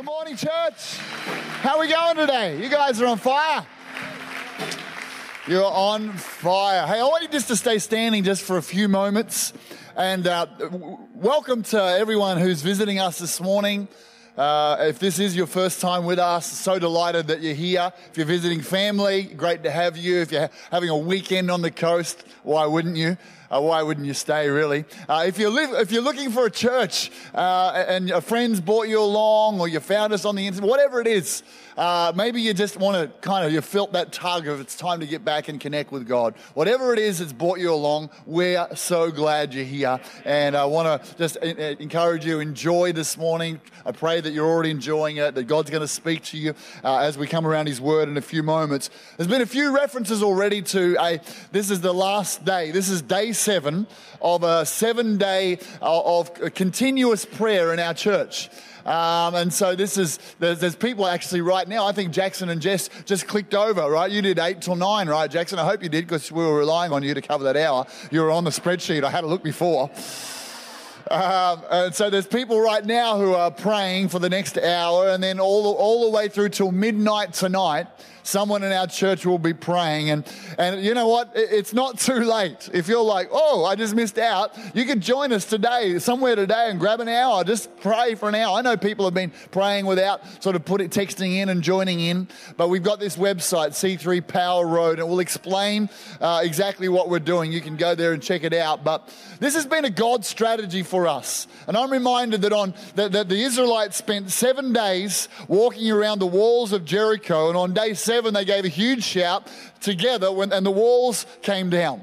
Good morning, church. How are we going today? You guys are on fire. You're on fire. Hey, I want you just to stay standing just for a few moments. And uh, w- welcome to everyone who's visiting us this morning. Uh, if this is your first time with us, so delighted that you're here. If you're visiting family, great to have you. If you're having a weekend on the coast, why wouldn't you? Uh, why wouldn't you stay, really? Uh, if, you're live, if you're looking for a church uh, and your friends brought you along or you found us on the internet, whatever it is, uh, maybe you just want to kind of, you felt that tug of it's time to get back and connect with God. Whatever it is that's brought you along, we're so glad you're here. And I want to just encourage you, enjoy this morning. I pray that you're already enjoying it, that God's going to speak to you uh, as we come around His Word in a few moments. There's been a few references already to a, this is the last day. This is day seven of a seven day uh, of continuous prayer in our church. Um, and so this is, there's, there's, people actually right now. I think Jackson and Jess just clicked over, right? You did eight till nine, right, Jackson? I hope you did because we were relying on you to cover that hour. You were on the spreadsheet. I had a look before. Um, and so there's people right now who are praying for the next hour, and then all, all the way through till midnight tonight someone in our church will be praying. And, and you know what? It's not too late. If you're like, oh, I just missed out, you can join us today, somewhere today, and grab an hour. Just pray for an hour. I know people have been praying without sort of put it, texting in and joining in, but we've got this website, C3 Power Road, and it will explain uh, exactly what we're doing. You can go there and check it out. But this has been a God strategy for us. And I'm reminded that on that, that the Israelites spent seven days walking around the walls of Jericho, and on day seven, seven, they gave a huge shout together when, and the walls came down.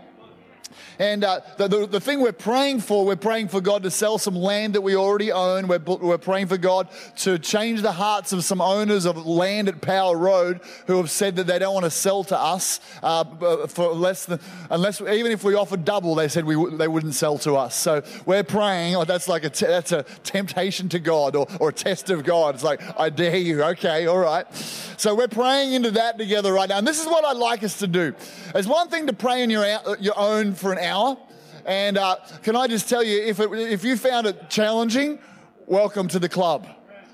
And uh, the, the, the, thing we're praying for, we're praying for God to sell some land that we already own. We're, we're praying for God to change the hearts of some owners of land at Power Road who have said that they don't want to sell to us uh, for less than, unless, even if we offered double, they said we, they wouldn't sell to us. So we're praying, oh, that's like a, that's a temptation to God or, or a test of God. It's like, I dare you. Okay, all right. So we're praying into that together right now. And this is what I'd like us to do. It's one thing to pray in your, your own for an hour. And uh, can I just tell you, if, it, if you found it challenging, welcome to the club.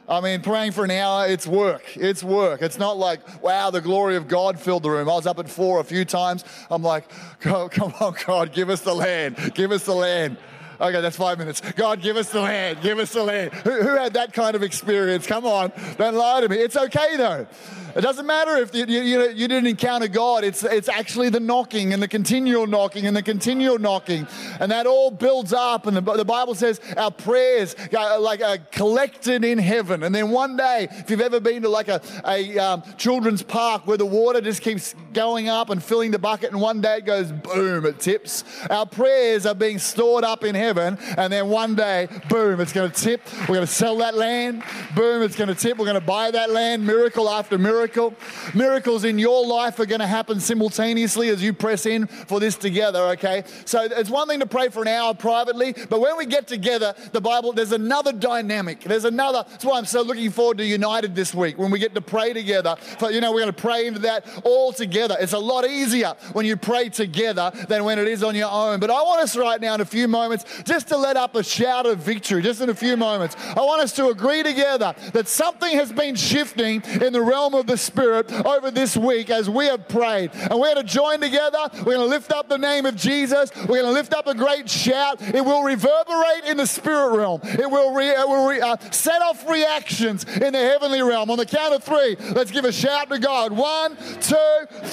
I mean, praying for an hour, it's work. It's work. It's not like, wow, the glory of God filled the room. I was up at four a few times. I'm like, oh, come on, God, give us the land. Give us the land. Okay, that's five minutes. God, give us the land. Give us the land. Who, who had that kind of experience? Come on, don't lie to me. It's okay though. It doesn't matter if you, you, you, didn't encounter God. It's, it's actually the knocking and the continual knocking and the continual knocking. And that all builds up. And the, the Bible says our prayers are like are collected in heaven. And then one day, if you've ever been to like a, a um, children's park where the water just keeps going up and filling the bucket, and one day it goes boom, it tips. Our prayers are being stored up in heaven. And then one day, boom, it's going to tip. We're going to sell that land. Boom, it's going to tip. We're going to buy that land, miracle after miracle miracle. Miracles in your life are going to happen simultaneously as you press in for this together, okay? So it's one thing to pray for an hour privately, but when we get together, the Bible, there's another dynamic. There's another, that's why I'm so looking forward to United this week when we get to pray together. For, you know, we're going to pray into that all together. It's a lot easier when you pray together than when it is on your own. But I want us right now in a few moments just to let up a shout of victory, just in a few moments. I want us to agree together that something has been shifting in the realm of the the Spirit over this week as we have prayed. And we're going to join together. We're going to lift up the name of Jesus. We're going to lift up a great shout. It will reverberate in the spirit realm. It will, re, it will re, uh, set off reactions in the heavenly realm. On the count of three, let's give a shout to God. One, two, three.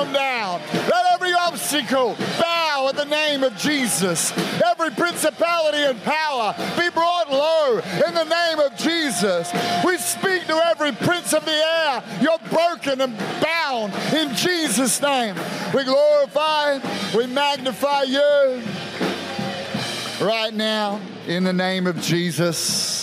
come down. Let every obstacle bow at the name of Jesus. Every principality and power be brought low in the name of Jesus. We speak to every prince of the air. You're broken and bound in Jesus' name. We glorify, we magnify you right now in the name of Jesus.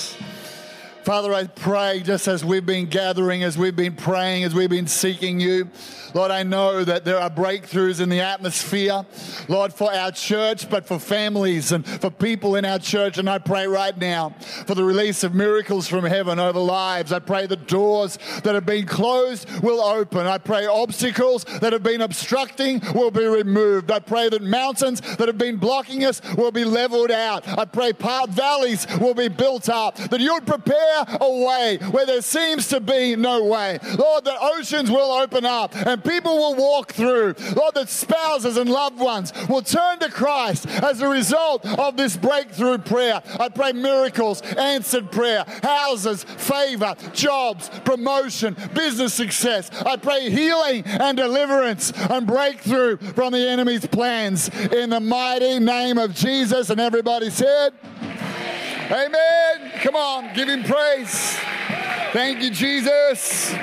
Father, I pray just as we've been gathering, as we've been praying, as we've been seeking you. Lord, I know that there are breakthroughs in the atmosphere, Lord, for our church, but for families and for people in our church. And I pray right now for the release of miracles from heaven over lives. I pray the doors that have been closed will open. I pray obstacles that have been obstructing will be removed. I pray that mountains that have been blocking us will be leveled out. I pray part valleys will be built up, that you would prepare a way where there seems to be no way. Lord, that oceans will open up and people will walk through. Lord, that spouses and loved ones will turn to Christ as a result of this breakthrough prayer. I pray miracles, answered prayer, houses, favor, jobs, promotion, business success. I pray healing and deliverance and breakthrough from the enemy's plans in the mighty name of Jesus. And everybody said, Amen. Come on, give him praise. Thank you, Jesus.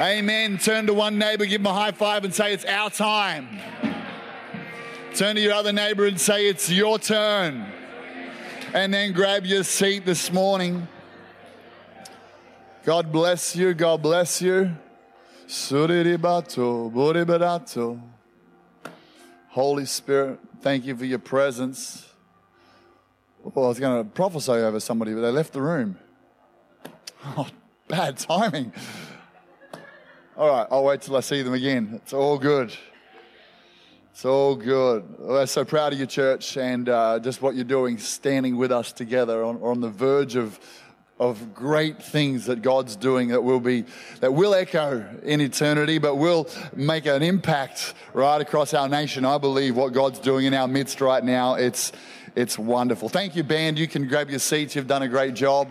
Amen. Turn to one neighbor, give him a high five, and say, It's our time. Turn to your other neighbor and say, It's your turn. And then grab your seat this morning. God bless you. God bless you. Holy Spirit, thank you for your presence. Well, I was going to prophesy over somebody, but they left the room. Oh, bad timing. All right, I'll wait till I see them again. It's all good. It's all good. We're so proud of your church and uh, just what you're doing, standing with us together on, on the verge of, of great things that God's doing that will be that will echo in eternity, but will make an impact right across our nation. I believe what God's doing in our midst right now. It's it's wonderful. Thank you, band. You can grab your seats. You've done a great job.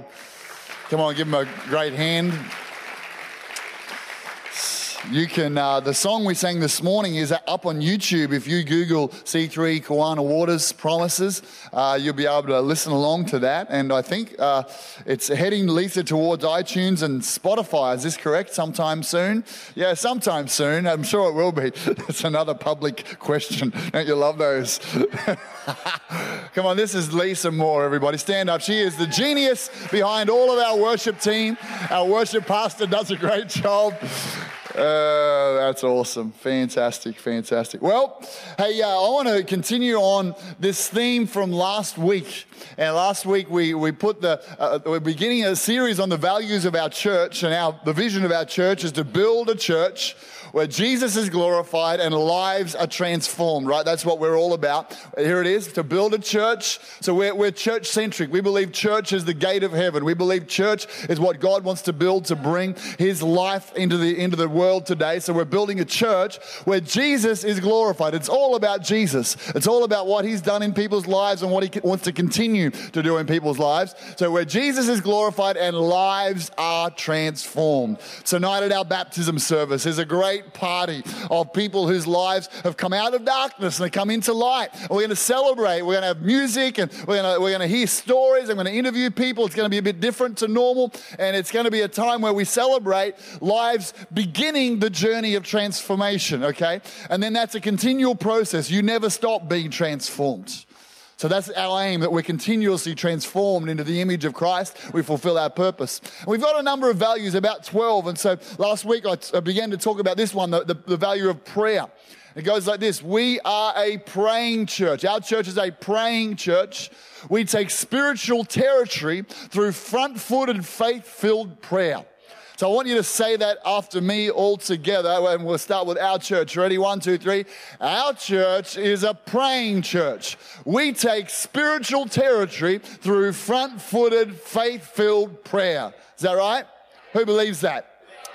Come on, give them a great hand. You can, uh, the song we sang this morning is up on YouTube. If you Google C3 Kawana Waters Promises, uh, you'll be able to listen along to that. And I think uh, it's heading, Lisa, towards iTunes and Spotify. Is this correct? Sometime soon? Yeah, sometime soon. I'm sure it will be. It's another public question. Don't you love those? Come on, this is Lisa Moore, everybody. Stand up. She is the genius behind all of our worship team. Our worship pastor does a great job. Uh, that's awesome. Fantastic, fantastic. Well, hey, uh, I want to continue on this theme from last week. And last week we, we put the, uh, we're beginning a series on the values of our church, and our, the vision of our church is to build a church where Jesus is glorified and lives are transformed, right? That's what we're all about. Here it is to build a church. So we're, we're church centric. We believe church is the gate of heaven. We believe church is what God wants to build to bring his life into the, into the world today. So we're building a church where Jesus is glorified. It's all about Jesus. It's all about what he's done in people's lives and what he wants to continue to do in people's lives. So where Jesus is glorified and lives are transformed. Tonight at our baptism service is a great great party of people whose lives have come out of darkness and they come into light. And we're going to celebrate. We're going to have music and we're going to, we're going to hear stories. I'm going to interview people. It's going to be a bit different to normal. And it's going to be a time where we celebrate lives beginning the journey of transformation, okay? And then that's a continual process. You never stop being transformed. So that's our aim that we're continuously transformed into the image of Christ. We fulfill our purpose. We've got a number of values, about 12. And so last week I began to talk about this one, the, the, the value of prayer. It goes like this We are a praying church. Our church is a praying church. We take spiritual territory through front footed, faith filled prayer. So I want you to say that after me all together, and we'll start with our church. Ready? One, two, three. Our church is a praying church. We take spiritual territory through front footed, faith filled prayer. Is that right? Who believes that?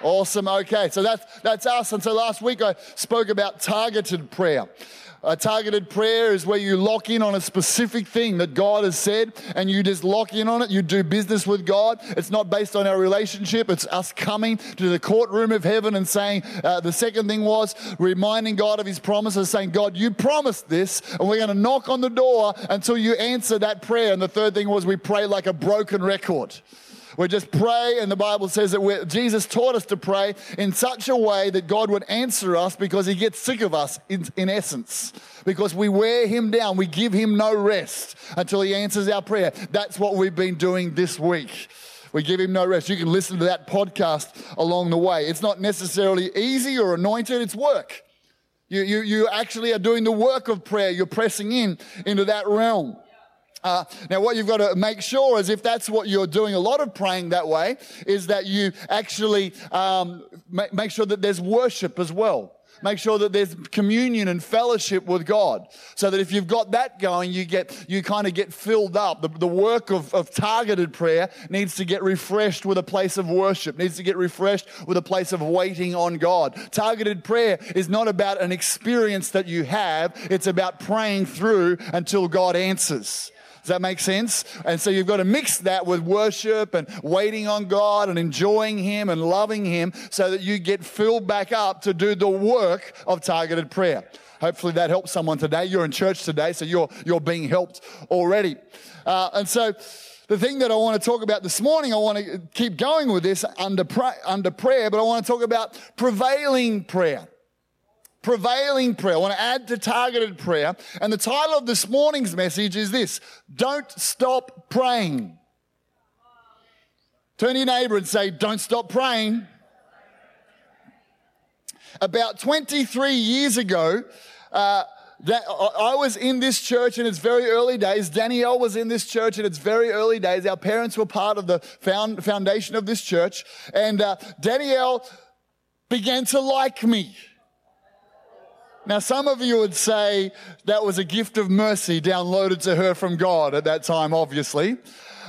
Awesome. Okay, so that's that's us. And so last week I spoke about targeted prayer. A targeted prayer is where you lock in on a specific thing that God has said and you just lock in on it. You do business with God. It's not based on our relationship, it's us coming to the courtroom of heaven and saying, uh, the second thing was reminding God of his promises, saying, God, you promised this, and we're going to knock on the door until you answer that prayer. And the third thing was we pray like a broken record. We just pray, and the Bible says that Jesus taught us to pray in such a way that God would answer us because He gets sick of us, in, in essence. Because we wear Him down, we give Him no rest until He answers our prayer. That's what we've been doing this week. We give him no rest. You can listen to that podcast along the way. It's not necessarily easy or anointed, it's work. You, you, you actually are doing the work of prayer. You're pressing in into that realm. Uh, now, what you've got to make sure is if that's what you're doing a lot of praying that way, is that you actually um, make sure that there's worship as well. Make sure that there's communion and fellowship with God. So that if you've got that going, you get, you kind of get filled up. The, the work of, of targeted prayer needs to get refreshed with a place of worship, needs to get refreshed with a place of waiting on God. Targeted prayer is not about an experience that you have. It's about praying through until God answers. Does that make sense? And so you've got to mix that with worship and waiting on God and enjoying Him and loving Him so that you get filled back up to do the work of targeted prayer. Hopefully that helps someone today. You're in church today, so you're, you're being helped already. Uh, and so the thing that I want to talk about this morning, I want to keep going with this under, pra- under prayer, but I want to talk about prevailing prayer prevailing prayer. I want to add to targeted prayer. And the title of this morning's message is this Don't Stop Praying. Turn to your neighbor and say, Don't stop praying. About 23 years ago, uh, that I was in this church in its very early days. Danielle was in this church in its very early days. Our parents were part of the found, foundation of this church. And uh, Danielle began to like me. Now, some of you would say that was a gift of mercy downloaded to her from God at that time, obviously.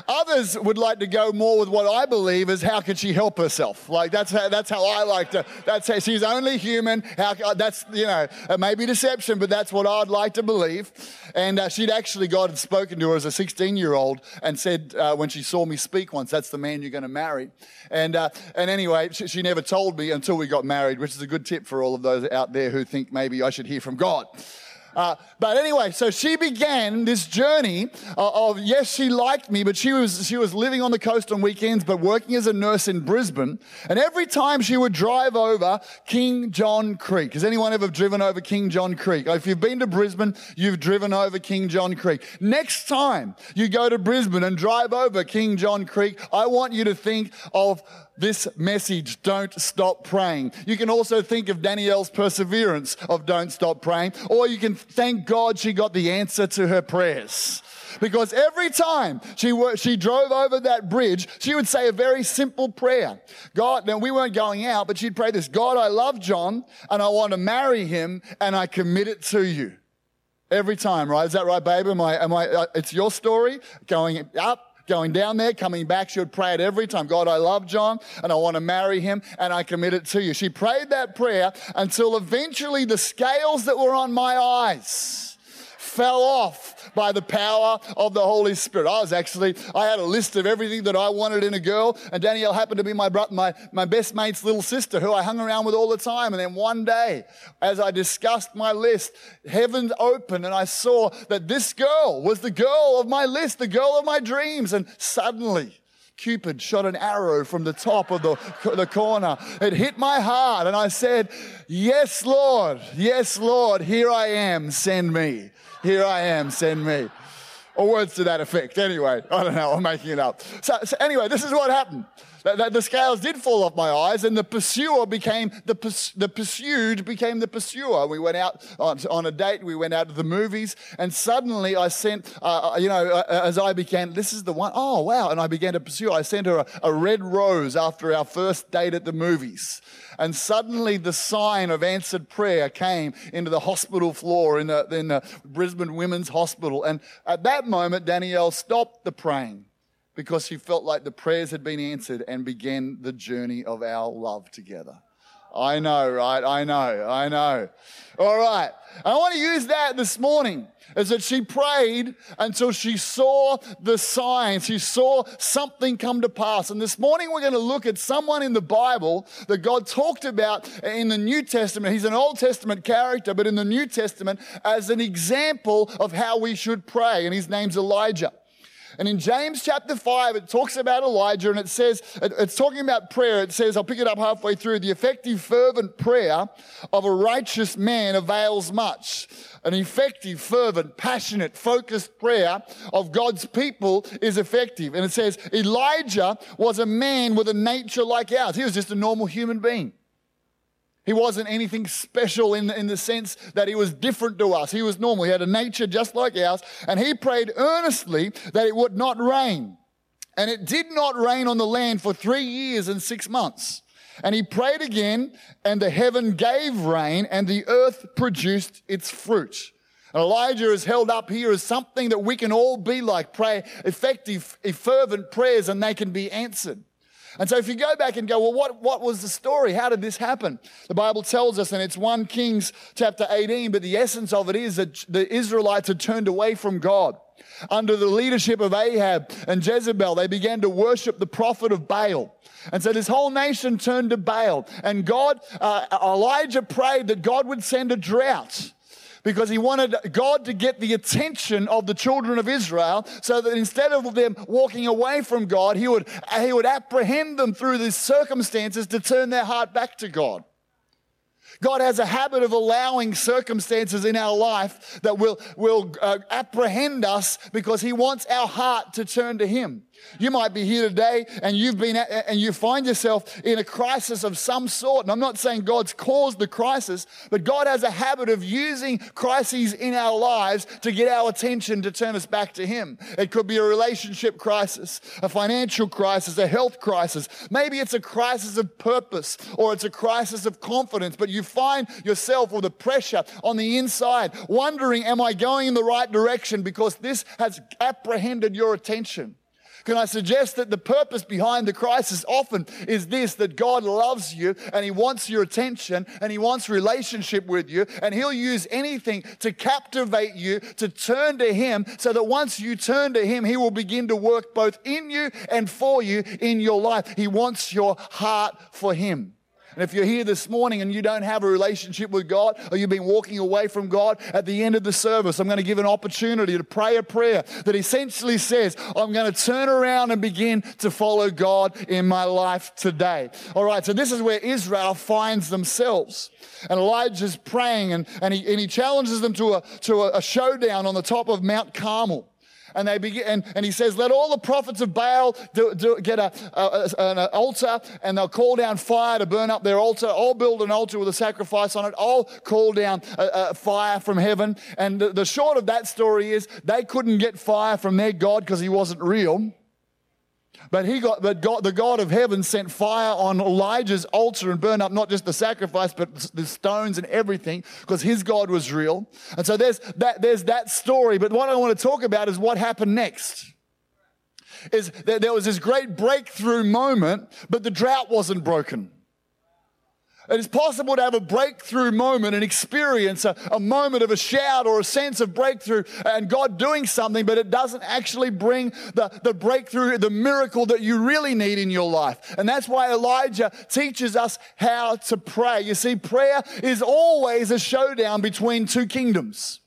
Others would like to go more with what I believe is how could she help herself? Like that's how, that's how I like to. That's how she's only human. How that's you know it may be deception, but that's what I'd like to believe. And uh, she'd actually God had spoken to her as a 16 year old and said uh, when she saw me speak once, that's the man you're going to marry. And uh, and anyway, she, she never told me until we got married, which is a good tip for all of those out there who think maybe I should hear from God. Uh, but anyway, so she began this journey of, of, yes, she liked me, but she was, she was living on the coast on weekends, but working as a nurse in Brisbane. And every time she would drive over King John Creek. Has anyone ever driven over King John Creek? If you've been to Brisbane, you've driven over King John Creek. Next time you go to Brisbane and drive over King John Creek, I want you to think of this message, don't stop praying. You can also think of Danielle's perseverance of don't stop praying, or you can thank God she got the answer to her prayers. Because every time she, she drove over that bridge, she would say a very simple prayer. God, now we weren't going out, but she'd pray this God, I love John and I want to marry him and I commit it to you. Every time, right? Is that right, baby? Am I, am I, uh, it's your story going up going down there, coming back. She would pray it every time. God, I love John and I want to marry him and I commit it to you. She prayed that prayer until eventually the scales that were on my eyes fell off by the power of the Holy Spirit. I was actually, I had a list of everything that I wanted in a girl, and Danielle happened to be my, my, my best mate's little sister who I hung around with all the time. And then one day, as I discussed my list, heaven opened and I saw that this girl was the girl of my list, the girl of my dreams. And suddenly, Cupid shot an arrow from the top of the, the corner. It hit my heart, and I said, Yes, Lord, yes, Lord, here I am, send me. Here I am, send me. Or words to that effect. Anyway, I don't know, I'm making it up. So, so anyway, this is what happened. The, the, scales did fall off my eyes, and the pursuer became the, the pursued became the pursuer. We went out on, on, a date, we went out to the movies, and suddenly I sent, uh, uh you know, uh, as I began, this is the one, oh wow, and I began to pursue. I sent her a, a red rose after our first date at the movies. And suddenly the sign of answered prayer came into the hospital floor in the, in the Brisbane Women's Hospital. And at that moment, Danielle stopped the praying because she felt like the prayers had been answered and began the journey of our love together. I know, right? I know, I know. All right. I want to use that this morning is that she prayed until she saw the signs. She saw something come to pass. And this morning we're going to look at someone in the Bible that God talked about in the New Testament. He's an Old Testament character, but in the New Testament as an example of how we should pray. And his name's Elijah. And in James chapter 5, it talks about Elijah and it says, it's talking about prayer. It says, I'll pick it up halfway through. The effective, fervent prayer of a righteous man avails much. An effective, fervent, passionate, focused prayer of God's people is effective. And it says, Elijah was a man with a nature like ours. He was just a normal human being. He wasn't anything special in, in the sense that he was different to us. He was normal. He had a nature just like ours. And he prayed earnestly that it would not rain. And it did not rain on the land for three years and six months. And he prayed again, and the heaven gave rain, and the earth produced its fruit. And Elijah is held up here as something that we can all be like, pray effective, fervent prayers, and they can be answered. And so if you go back and go, well, what, what was the story? How did this happen? The Bible tells us, and it's 1 Kings chapter 18, but the essence of it is that the Israelites had turned away from God. Under the leadership of Ahab and Jezebel, they began to worship the prophet of Baal. And so this whole nation turned to Baal. And God, uh, Elijah prayed that God would send a drought because he wanted God to get the attention of the children of Israel so that instead of them walking away from God, he would, he would apprehend them through these circumstances to turn their heart back to God. God has a habit of allowing circumstances in our life that will, will uh, apprehend us because He wants our heart to turn to Him. You might be here today and you've been at, and you find yourself in a crisis of some sort. And I'm not saying God's caused the crisis, but God has a habit of using crises in our lives to get our attention to turn us back to Him. It could be a relationship crisis, a financial crisis, a health crisis. Maybe it's a crisis of purpose or it's a crisis of confidence, but you find yourself with a pressure on the inside, wondering, am I going in the right direction? Because this has apprehended your attention. Can I suggest that the purpose behind the crisis often is this that God loves you and He wants your attention and He wants relationship with you, and He'll use anything to captivate you to turn to Him so that once you turn to Him, He will begin to work both in you and for you in your life. He wants your heart for Him. And if you're here this morning and you don't have a relationship with God or you've been walking away from God, at the end of the service, I'm going to give an opportunity to pray a prayer that essentially says, I'm going to turn around and begin to follow God in my life today. All right, so this is where Israel finds themselves. And Elijah's praying and, and, he, and he challenges them to, a, to a, a showdown on the top of Mount Carmel and they begin, and, and he says, let all the prophets of Baal do, do, get a, a, an altar and they'll call down fire to burn up their altar. I'll build an altar with a sacrifice on it. I'll call down a, a fire from heaven. And the, the short of that story is they couldn't get fire from their God because he wasn't real. But he got, but God, the God of heaven sent fire on Elijah's altar and burned up not just the sacrifice, but the stones and everything, because his God was real. And so there's that, there's that story. But what I want to talk about is what happened next. Is that there was this great breakthrough moment, but the drought wasn't broken. It is possible to have a breakthrough moment and experience a, a, moment of a shout or a sense of breakthrough and God doing something, but it doesn't actually bring the, the breakthrough, the miracle that you really need in your life. And that's why Elijah teaches us how to pray. You see, prayer is always a showdown between two kingdoms.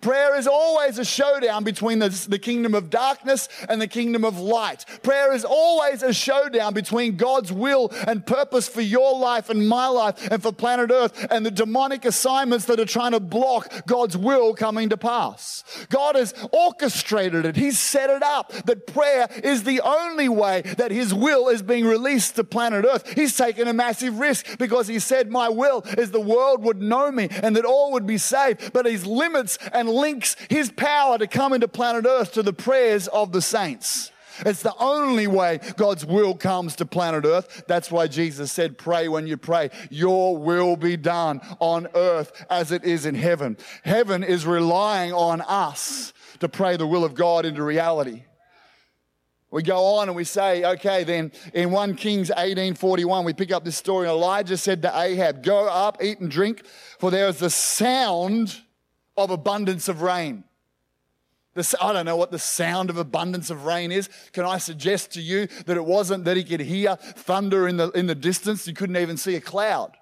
Prayer is always a showdown between the, the kingdom of darkness and the kingdom of light. Prayer is always a showdown between God's will and purpose for your life and my life and for planet Earth and the demonic assignments that are trying to block God's will coming to pass. God has orchestrated it. He's set it up that prayer is the only way that His will is being released to planet Earth. He's taken a massive risk because He said, My will is the world would know me and that all would be saved. But His limits and links his power to come into planet Earth to the prayers of the saints. It's the only way God's will comes to planet Earth. That's why Jesus said, Pray when you pray. Your will be done on earth as it is in heaven. Heaven is relying on us to pray the will of God into reality. We go on and we say, okay, then in 1 Kings 18:41, we pick up this story. Elijah said to Ahab, Go up, eat and drink, for there is the sound of abundance of rain. I don't know what the sound of abundance of rain is. Can I suggest to you that it wasn't that he could hear thunder in the, in the distance? He couldn't even see a cloud.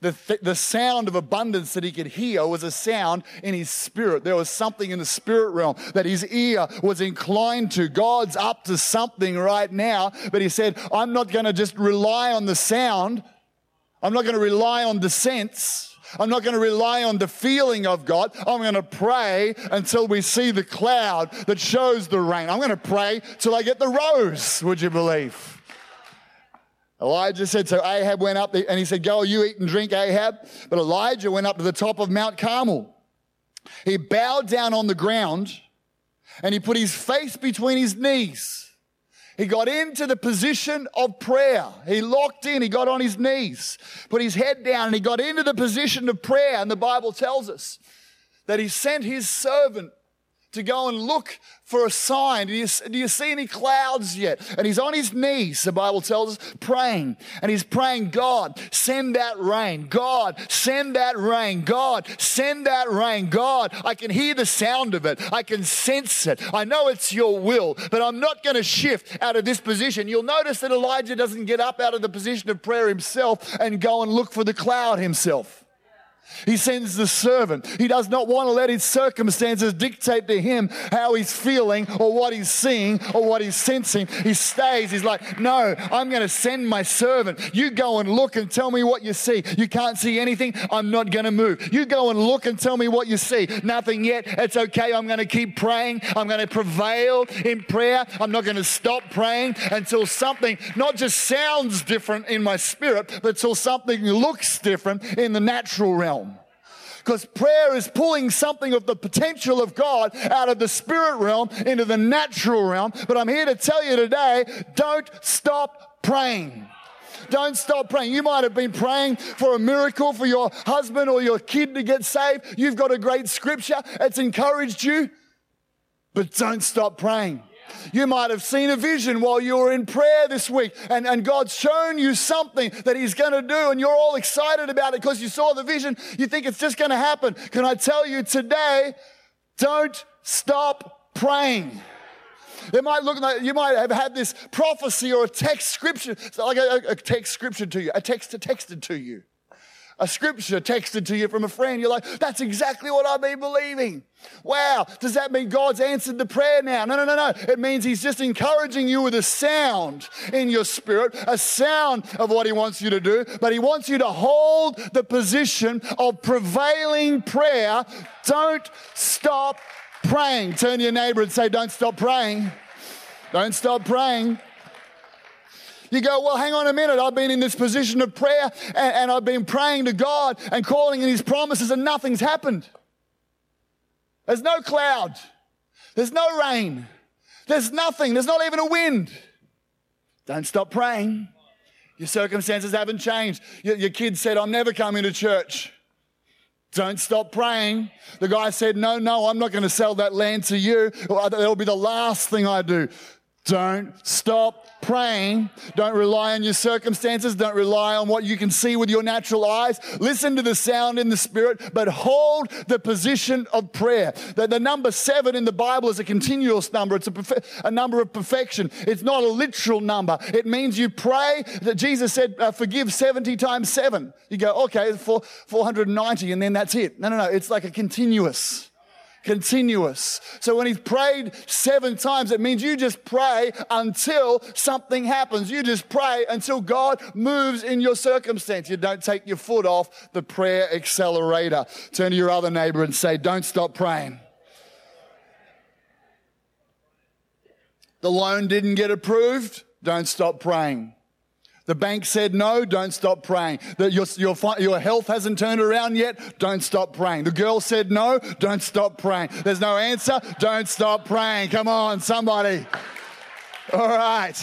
The, th- the sound of abundance that he could hear was a sound in his spirit. There was something in the spirit realm that his ear was inclined to. God's up to something right now, but he said, I'm not going to just rely on the sound. I'm not going to rely on the sense. I'm not going to rely on the feeling of God. I'm going to pray until we see the cloud that shows the rain. I'm going to pray till I get the rose, would you believe? Elijah said, so Ahab went up and he said, Go, you eat and drink, Ahab. But Elijah went up to the top of Mount Carmel. He bowed down on the ground and he put his face between his knees. He got into the position of prayer. He locked in, he got on his knees, put his head down, and he got into the position of prayer. And the Bible tells us that he sent his servant to go and look for a sign. Do you, do you, see any clouds yet? And he's on his knees, the Bible tells us, praying. And he's praying, God, send that rain. God, send that rain. God, send that rain. God, I can hear the sound of it. I can sense it. I know it's your will, but I'm not going to shift out of this position. You'll notice that Elijah doesn't get up out of the position of prayer himself and go and look for the cloud himself. He sends the servant. He does not want to let his circumstances dictate to him how he's feeling or what he's seeing or what he's sensing. He stays. He's like, No, I'm going to send my servant. You go and look and tell me what you see. You can't see anything. I'm not going to move. You go and look and tell me what you see. Nothing yet. It's okay. I'm going to keep praying. I'm going to prevail in prayer. I'm not going to stop praying until something not just sounds different in my spirit, but until something looks different in the natural realm. Because prayer is pulling something of the potential of God out of the spirit realm into the natural realm. But I'm here to tell you today don't stop praying. Don't stop praying. You might have been praying for a miracle for your husband or your kid to get saved. You've got a great scripture, it's encouraged you. But don't stop praying. You might have seen a vision while you were in prayer this week, and, and God's shown you something that He's going to do, and you're all excited about it because you saw the vision. You think it's just going to happen. Can I tell you today, don't stop praying. It might look like you might have had this prophecy or a text scripture, like a, a text scripture to you, a text texted to you a scripture texted to you from a friend. You're like, that's exactly what I've been believing. Wow, does that mean God's answered the prayer now? No, no, no, no. It means He's just encouraging you with a sound in your spirit, a sound of what He wants you to do, but He wants you to hold the position of prevailing prayer. Don't stop praying. Turn to your neighbor and say, Don't stop praying. Don't stop praying. You go, well, hang on a minute. I've been in this position of prayer and, and I've been praying to God and calling in His promises, and nothing's happened. There's no cloud, there's no rain, there's nothing, there's not even a wind. Don't stop praying. Your circumstances haven't changed. Your, your kid said, I'm never coming to church. Don't stop praying. The guy said, No, no, I'm not going to sell that land to you. Uh, that'll be the last thing I do. Don't stop praying. Don't rely on your circumstances. Don't rely on what you can see with your natural eyes. Listen to the sound in the spirit, but hold the position of prayer. The, the number seven in the Bible is a continuous number. It's a, a, number of perfection. It's not a literal number. It means you pray that Jesus said, uh, forgive 70 times seven. You go, okay, four, 490, and then that's it. No, no, no. It's like a continuous continuous. So when he's prayed seven times, it means you just pray until something happens. You just pray until God moves in your circumstance. You don't take your foot off the prayer accelerator. Turn to your other neighbor and say, Don't stop praying. The loan didn't get approved. Don't stop praying. The bank said no, don't stop praying. That your, your, your health hasn't turned around yet, don't stop praying. The girl said no, don't stop praying. There's no answer, don't stop praying. Come on, somebody. All right.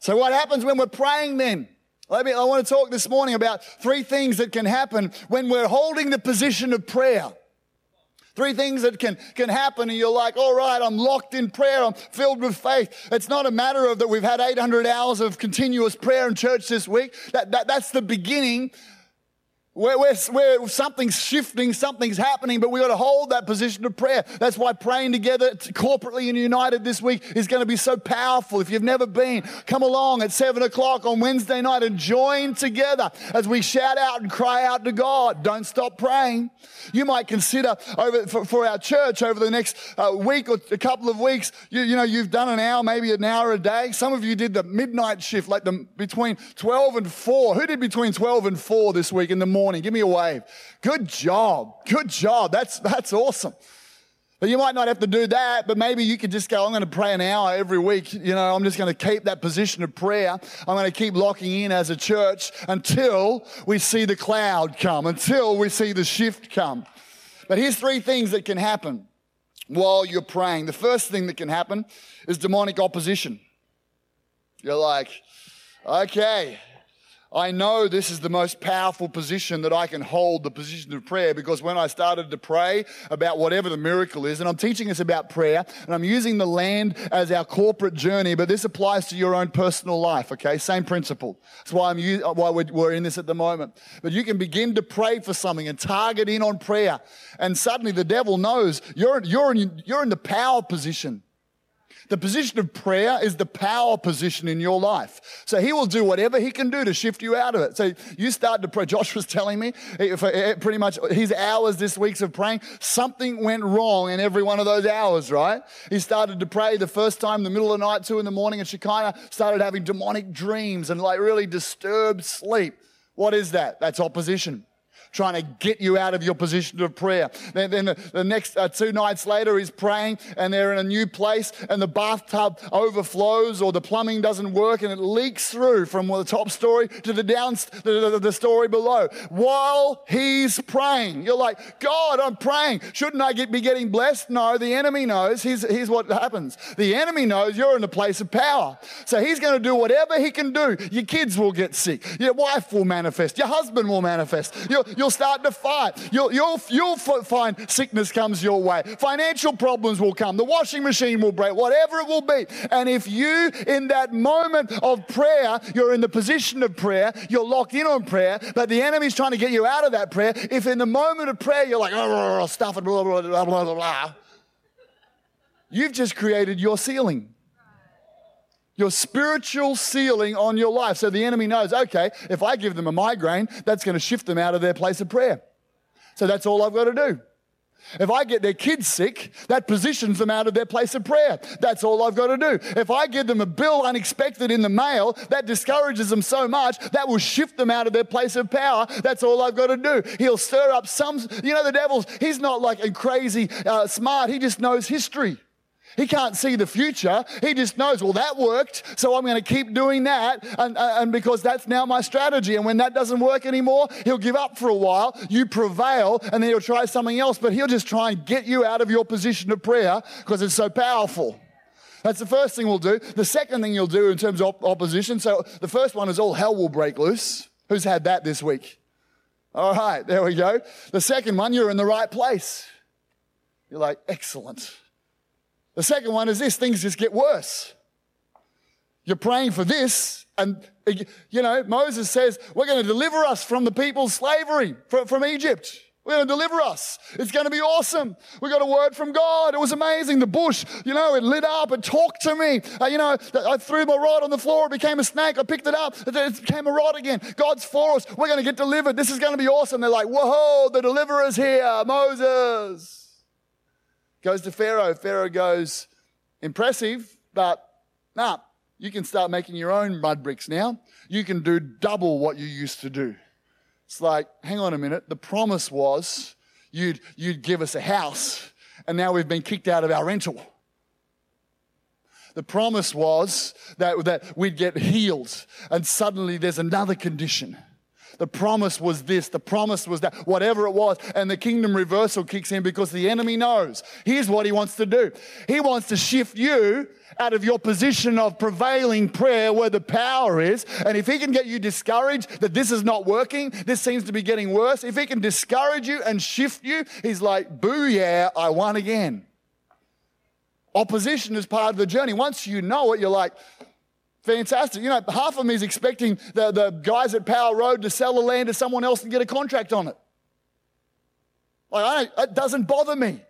So, what happens when we're praying then? Let me, I want to talk this morning about three things that can happen when we're holding the position of prayer. Three things that can, can happen, and you're like, all right, I'm locked in prayer, I'm filled with faith. It's not a matter of that we've had 800 hours of continuous prayer in church this week. That, that, that's the beginning where, something's shifting, something's happening, but we've got to hold that position of prayer. That's why praying together corporately and united this week is going to be so powerful. If you've never been, come along at seven o'clock on Wednesday night and join together as we shout out and cry out to God. Don't stop praying. You might consider over for, for our church over the next uh, week or a couple of weeks. You, you know, you've done an hour, maybe an hour a day. Some of you did the midnight shift, like the between twelve and four. Who did between twelve and four this week in the morning? Morning. Give me a wave. Good job. Good job. That's, that's awesome. But you might not have to do that, but maybe you could just go, I'm going to pray an hour every week. You know, I'm just going to keep that position of prayer. I'm going to keep locking in as a church until we see the cloud come, until we see the shift come. But here's three things that can happen while you're praying. The first thing that can happen is demonic opposition. You're like, okay, I know this is the most powerful position that I can hold, the position of prayer, because when I started to pray about whatever the miracle is, and I'm teaching us about prayer, and I'm using the land as our corporate journey, but this applies to your own personal life, okay? Same principle. That's why I'm why we're in this at the moment. But you can begin to pray for something and target in on prayer, and suddenly the devil knows you're, you're, in, you're in the power position. The position of prayer is the power position in your life. So he will do whatever he can do to shift you out of it. So you start to pray. Josh was telling me eh, eh, pretty much his hours this week of praying, something went wrong in every one of those hours, right? He started to pray the first time, the middle of the night, two in the morning, and she kind of started having demonic dreams and like really disturbed sleep. What is that? That's opposition trying to get you out of your position of prayer. Then, then the, the, next uh, two nights later, he's praying and they're in a new place and the bathtub overflows or the plumbing doesn't work and it leaks through from the top story to the down the, the, the story below. While he's praying, you're like, God, I'm praying. Shouldn't I get, be getting blessed? No, the enemy knows. Here's, here's what happens. The enemy knows you're in a place of power. So he's going to do whatever he can do. Your kids will get sick. Your wife will manifest. Your husband will manifest. Your, You'll start to fight. You'll, you'll, you'll find sickness comes your way. Financial problems will come. The washing machine will break, whatever it will be. And if you, in that moment of prayer, you're in the position of prayer, you're locked in on prayer, but the enemy's trying to get you out of that prayer. If in the moment of prayer you're like, oh, stuff it, blah, blah, blah, blah, blah, you've just created your ceiling your spiritual ceiling on your life. So the enemy knows, okay, if I give them a migraine, that's going to shift them out of their place of prayer. So that's all I've got to do. If I get their kids sick, that positions them out of their place of prayer. That's all I've got to do. If I give them a bill unexpected in the mail, that discourages them so much, that will shift them out of their place of power. That's all I've got to do. He'll stir up some, you know, the devil's, he's not like a crazy uh, smart, he just knows history. He can't see the future. He just knows, well, that worked, so I'm going to keep doing that. And, uh, and because that's now my strategy. And when that doesn't work anymore, he'll give up for a while. You prevail, and then he'll try something else. But he'll just try and get you out of your position of prayer because it's so powerful. That's the first thing we'll do. The second thing you'll do in terms of opposition. So the first one is all hell will break loose. Who's had that this week? All right, there we go. The second one, you're in the right place. You're like, excellent. The second one is this things just get worse. You're praying for this, and you know, Moses says, We're going to deliver us from the people's slavery from, Egypt. We're going to deliver us. It's going to be awesome. We got a word from God. It was amazing. The bush, you know, it lit up. It talked to me. Uh, you know, I threw my rod on the floor. It became a snake. I picked it up. It became a rod again. God's for us. We're going to get delivered. This is going to be awesome. They're like, whoa, the deliverer's here, Moses. Goes to Pharaoh. Pharaoh goes, impressive, but nah, you can start making your own mud bricks now. You can do double what you used to do. It's like, hang on a minute. The promise was you'd, you'd give us a house, and now we've been kicked out of our rental. The promise was that, that we'd get healed, and suddenly there's another condition. The promise was this, the promise was that, whatever it was. And the kingdom reversal kicks in because the enemy knows. Here's what he wants to do he wants to shift you out of your position of prevailing prayer where the power is. And if he can get you discouraged that this is not working, this seems to be getting worse, if he can discourage you and shift you, he's like, boo, yeah, I won again. Opposition is part of the journey. Once you know it, you're like, fantastic. You know, half of me is expecting the, the guys at Power Road to sell the land to someone else and get a contract on it. Like, I, it doesn't bother me.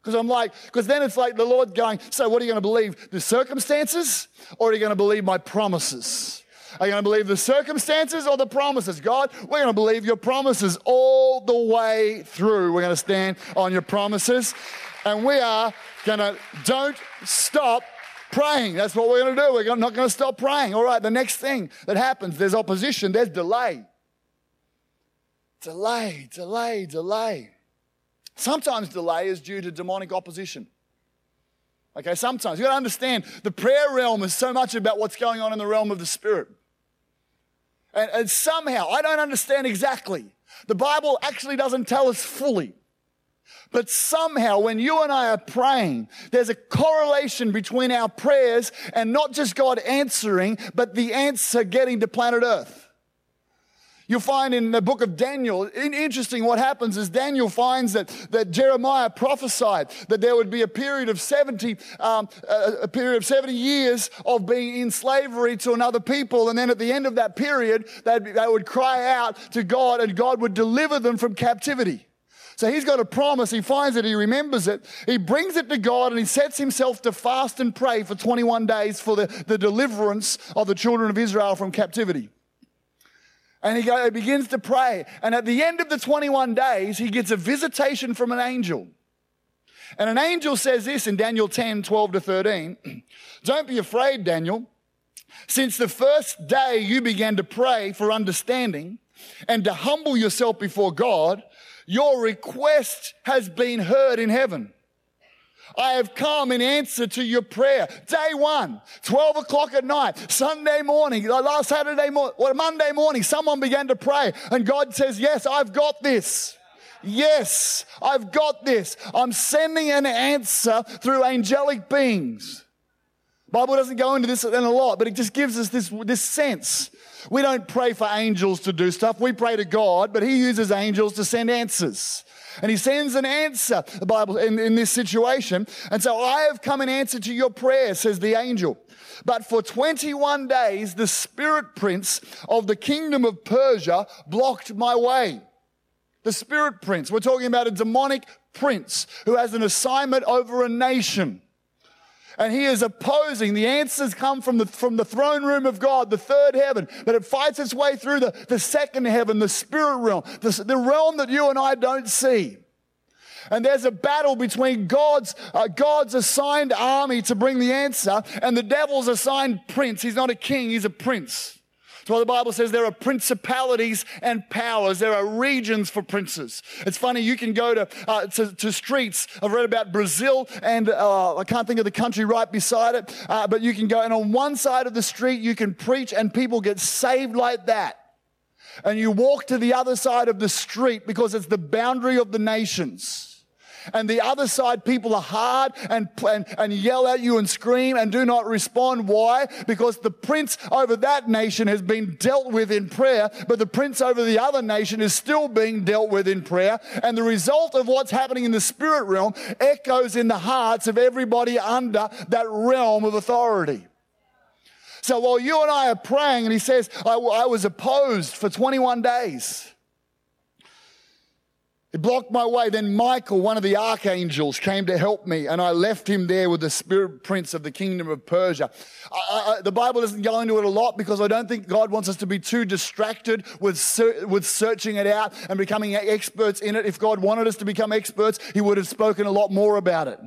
Because I'm like, because then it's like the Lord going, so what are you going to believe? The circumstances or are you going to believe my promises? Are you going to believe the circumstances or the promises? God, we're going to believe your promises all the way through. We're going to stand on your promises and we are going to, don't stop praying. That's what we're going to do. We're not going to stop praying. All right, the next thing that happens, there's opposition, there's delay. Delay, delay, delay. Sometimes delay is due to demonic opposition. Okay, sometimes you got to understand the prayer realm is so much about what's going on in the realm of the spirit. And, and somehow, I don't understand exactly. The Bible actually doesn't tell us fully. But somehow, when you and I are praying, there's a correlation between our prayers and not just God answering, but the answer getting to planet Earth. You'll find in the book of Daniel, interesting what happens is Daniel finds that, that Jeremiah prophesied that there would be a period of 70, um, a, a period of 70 years of being in slavery to another people. And then at the end of that period, they would cry out to God and God would deliver them from captivity. So he's got a promise. He finds it. He remembers it. He brings it to God and he sets himself to fast and pray for 21 days for the, the deliverance of the children of Israel from captivity. And he, go, he begins to pray. And at the end of the 21 days, he gets a visitation from an angel. And an angel says this in Daniel 10 12 to 13 Don't be afraid, Daniel. Since the first day you began to pray for understanding and to humble yourself before God, your request has been heard in heaven. I have come in answer to your prayer. Day one, 12 o'clock at night, Sunday morning, last Saturday morning, well, Monday morning, someone began to pray and God says, yes, I've got this. Yes, I've got this. I'm sending an answer through angelic beings. Bible doesn't go into this in a lot, but it just gives us this, this sense. We don't pray for angels to do stuff. We pray to God, but He uses angels to send answers. And he sends an answer, the Bible, in, in this situation. And so I have come in answer to your prayer, says the angel. But for 21 days, the spirit prince of the kingdom of Persia blocked my way. The spirit prince. We're talking about a demonic prince who has an assignment over a nation and he is opposing. The answers come from the, from the throne room of God, the third heaven, but it fights its way through the, the second heaven, the spirit realm, the, the realm that you and I don't see. And there's a battle between God's, uh, God's assigned army to bring the answer and the devil's assigned prince. He's not a king, he's a prince. That's why the Bible says there are principalities and powers. There are regions for princes. It's funny, you can go to, uh, to, to, streets. I've read about Brazil, and uh, I can't think of the country right beside it, uh, but you can go, and on one side of the street, you can preach, and people get saved like that. And you walk to the other side of the street because it's the boundary of the nations and the other side people are hard and, and, and yell at you and scream and do not respond. Why? Because the prince over that nation has been dealt with in prayer, but the prince over the other nation is still being dealt with in prayer. And the result of what's happening in the spirit realm echoes in the hearts of everybody under that realm of authority. So while you and I are praying, and he says, I, I was opposed for 21 days. It blocked my way. Then Michael, one of the archangels, came to help me, and I left him there with the spirit prince of the kingdom of Persia. I, I, the Bible doesn't go into it a lot because I don't think God wants us to be too distracted with, ser- with searching it out and becoming experts in it. If God wanted us to become experts, He would have spoken a lot more about it.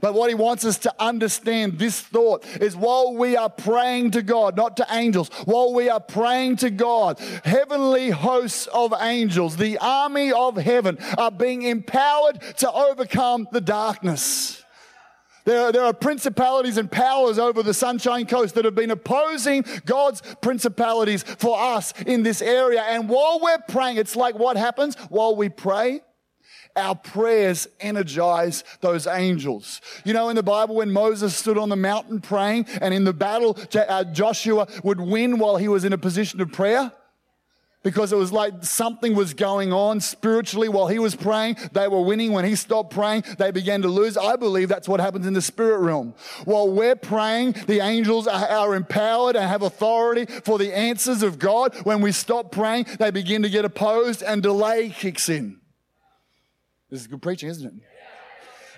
But what he wants us to understand this thought is while we are praying to God, not to angels, while we are praying to God, heavenly hosts of angels, the army of heaven, are being empowered to overcome the darkness. There are, there are principalities and powers over the Sunshine Coast that have been opposing God's principalities for us in this area. And while we're praying, it's like what happens while we pray? Our prayers energize those angels. You know, in the Bible, when Moses stood on the mountain praying, and in the battle, uh, Joshua would win while he was in a position of prayer because it was like something was going on spiritually while he was praying. They were winning. When he stopped praying, they began to lose. I believe that's what happens in the spirit realm. While we're praying, the angels are, are empowered and have authority for the answers of God. When we stop praying, they begin to get opposed and delay kicks in. This is good preaching, isn't it?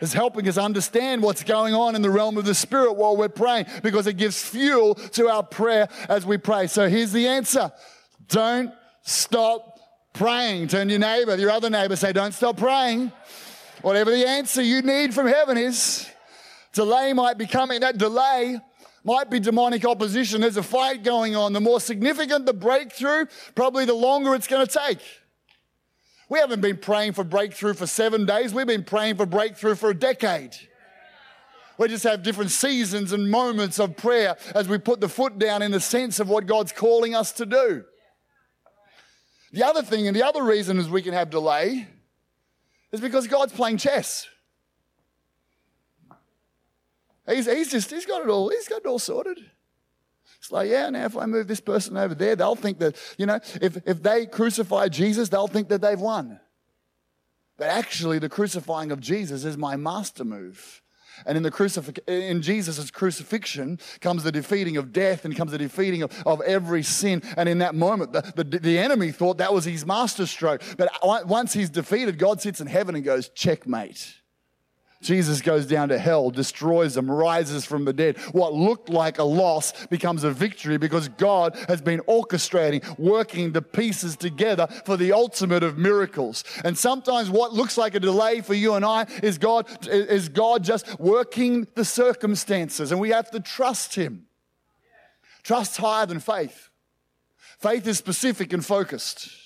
It's helping us understand what's going on in the realm of the spirit while we're praying because it gives fuel to our prayer as we pray. So here's the answer. Don't stop praying. Turn your neighbor, your other neighbor, say, Don't stop praying. Whatever the answer you need from heaven is, delay might be coming. That delay might be demonic opposition. There's a fight going on. The more significant the breakthrough, probably the longer it's going to take. We haven't been praying for breakthrough for seven days. We've been praying for breakthrough for a decade. We just have different seasons and moments of prayer as we put the foot down in the sense of what God's calling us to do. The other thing, and the other reason is we can have delay, is because God's playing chess. He's, he's just, he's got it all, he's got it all sorted. It's like, yeah, now if I move this person over there, they'll think that, you know, if, if they crucify Jesus, they'll think that they've won. But actually, the crucifying of Jesus is my master move. And in the crucif- in Jesus' crucifixion comes the defeating of death and comes the defeating of, of every sin. And in that moment, the, the, the enemy thought that was his masterstroke. But once he's defeated, God sits in heaven and goes, checkmate. Jesus goes down to hell, destroys them, rises from the dead. What looked like a loss becomes a victory because God has been orchestrating, working the pieces together for the ultimate of miracles. And sometimes what looks like a delay for you and I is God, is God just working the circumstances, and we have to trust Him. Trust higher than faith. Faith is specific and focused.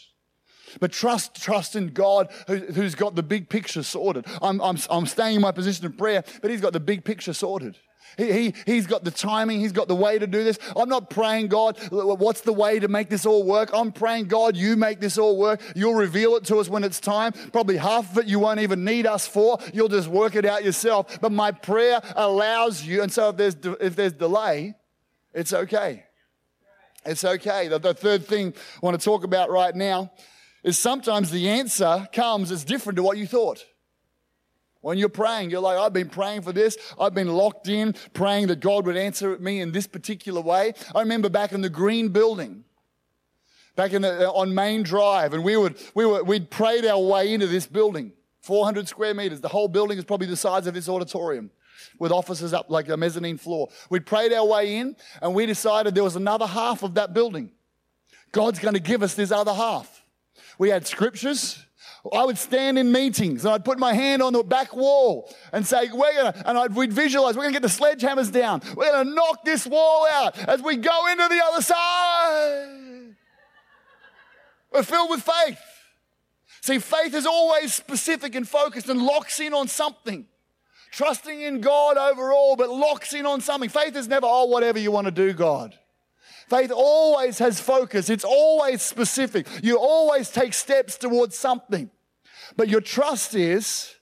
But trust, trust in God who, has got the big picture sorted. I'm, I'm, I'm staying in my position of prayer, but He's got the big picture sorted. He, he, he's got the timing. He's got the way to do this. I'm not praying, God, what's the way to make this all work? I'm praying, God, you make this all work. You'll reveal it to us when it's time. Probably half of it you won't even need us for. You'll just work it out yourself. But my prayer allows you. And so if there's, if there's delay, it's okay. It's okay. The, the third thing I want to talk about right now is sometimes the answer comes as different to what you thought. When you're praying, you're like, I've been praying for this. I've been locked in, praying that God would answer me in this particular way. I remember back in the green building, back in the, uh, on Main Drive, and we would, we were, we'd prayed our way into this building, 400 square meters. The whole building is probably the size of this auditorium with offices up like a mezzanine floor. We'd prayed our way in, and we decided there was another half of that building. God's going to give us this other half. We had scriptures. I would stand in meetings and I'd put my hand on the back wall and say, we're gonna, and I'd, we'd visualize, we're gonna get the sledgehammers down. We're gonna knock this wall out as we go into the other side. We're filled with faith. See, faith is always specific and focused and locks in on something. Trusting in God overall, but locks in on something. Faith is never, oh, whatever you want to do, God. Faith always has focus. It's always specific. You always take steps towards something. But your trust is,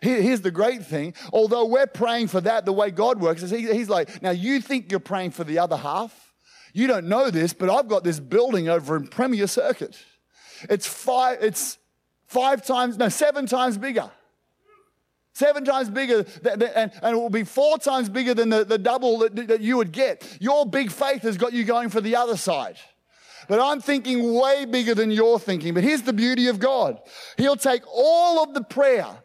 here's the great thing. Although we're praying for that, the way God works is he's like, now you think you're praying for the other half. You don't know this, but I've got this building over in Premier Circuit. It's five, it's five times, no, seven times bigger. Seven times bigger, and, and it will be four times bigger than the, the double that, that you would get. Your big faith has got you going for the other side. But I'm thinking way bigger than you're thinking. But here's the beauty of God He'll take all of the prayer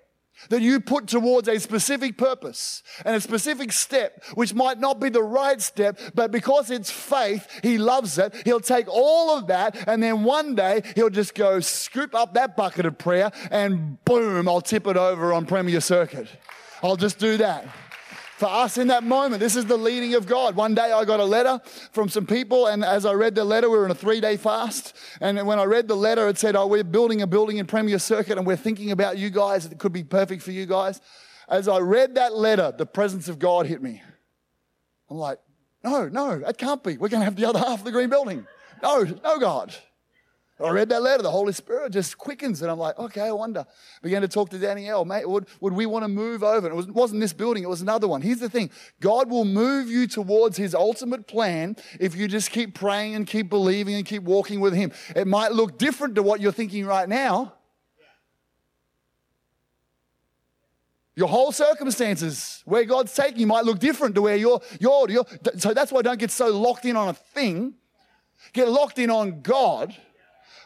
that you put towards a specific purpose and a specific step, which might not be the right step, but because it's faith, he loves it. He'll take all of that and then one day he'll just go scoop up that bucket of prayer and boom, I'll tip it over on Premier Circuit. I'll just do that for us in that moment. This is the leading of God. One day I got a letter from some people, and as I read the letter, we were in a three day fast. And when I read the letter, it said, Oh, we're building a building in Premier Circuit, and we're thinking about you guys. It could be perfect for you guys. as I read that letter, the presence of God hit me. I'm like, no, no, that can't be. We're going to have the other half of the green building. No, no, God. I read that letter, the Holy Spirit just quickens, and I'm like, okay, I wonder. Began to talk to Danielle, mate, would, would we want to move over? And it was, wasn't this building, it was another one. Here's the thing God will move you towards His ultimate plan if you just keep praying and keep believing and keep walking with Him. It might look different to what you're thinking right now. Your whole circumstances, where God's taking you, might look different to where you're, you're, you're. So that's why don't get so locked in on a thing. Get locked in on God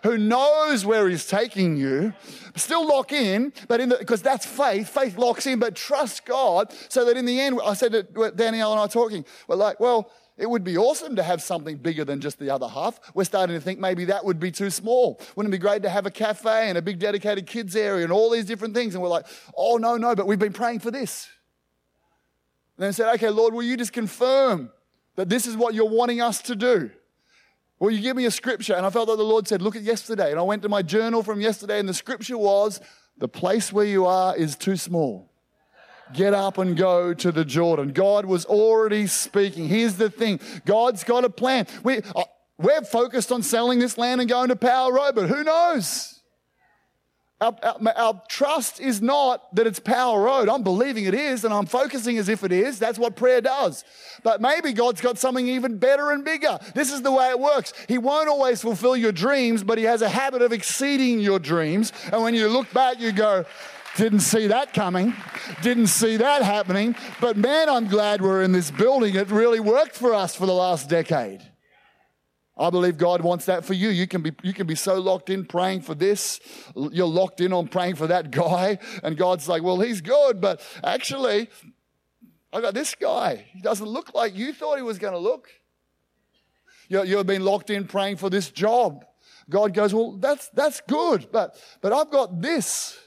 who knows where he's taking you. Still lock in, but in the because that's faith. Faith locks in, but trust God so that in the end, I said to Danielle and I talking, we're like, well, it would be awesome to have something bigger than just the other half. We're starting to think maybe that would be too small. Wouldn't it be great to have a cafe and a big dedicated kids area and all these different things? And we're like, oh, no, no, but we've been praying for this. And then said, okay, Lord, will you just confirm that this is what you're wanting us to do? Well, you give me a scripture, and I felt that the Lord said, Look at yesterday. And I went to my journal from yesterday, and the scripture was, The place where you are is too small. Get up and go to the Jordan. God was already speaking. Here's the thing God's got a plan. We, uh, we're focused on selling this land and going to Power Road, but who knows? Our, our, our, trust is not that it's Power Road. I'm believing it is, and I'm focusing as if it is. That's what prayer does. But maybe God's got something even better and bigger. This is the way it works. He won't always fulfill your dreams, but He has a habit of exceeding your dreams. And when you look back, you go, didn't see that coming. Didn't see that happening. But man, I'm glad we're in this building. It really worked for us for the last decade. I believe God wants that for you. You can be you can be so locked in praying for this. You're locked in on praying for that guy, and God's like, "Well, he's good, but actually, I got this guy. He doesn't look like you thought he was going to look." You you've been locked in praying for this job. God goes, "Well, that's that's good, but but I've got this."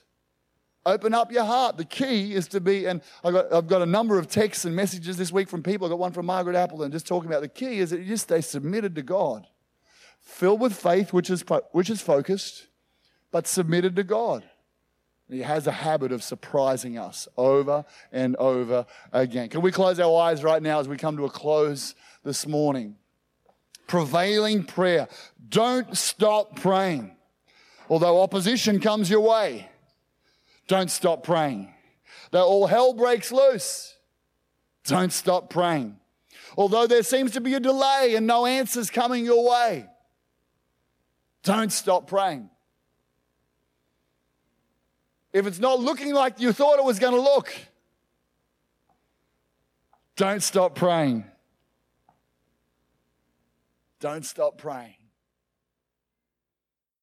Open up your heart. The key is to be, and I've got, I've got a number of texts and messages this week from people. I got one from Margaret Appleton just talking about the key is that you just stay submitted to God, filled with faith, which is, which is focused, but submitted to God. He has a habit of surprising us over and over again. Can we close our eyes right now as we come to a close this morning? Prevailing prayer. Don't stop praying. Although opposition comes your way, don't stop praying. Though all hell breaks loose, don't stop praying. Although there seems to be a delay and no answers coming your way, don't stop praying. If it's not looking like you thought it was going to look, don't stop praying. Don't stop praying.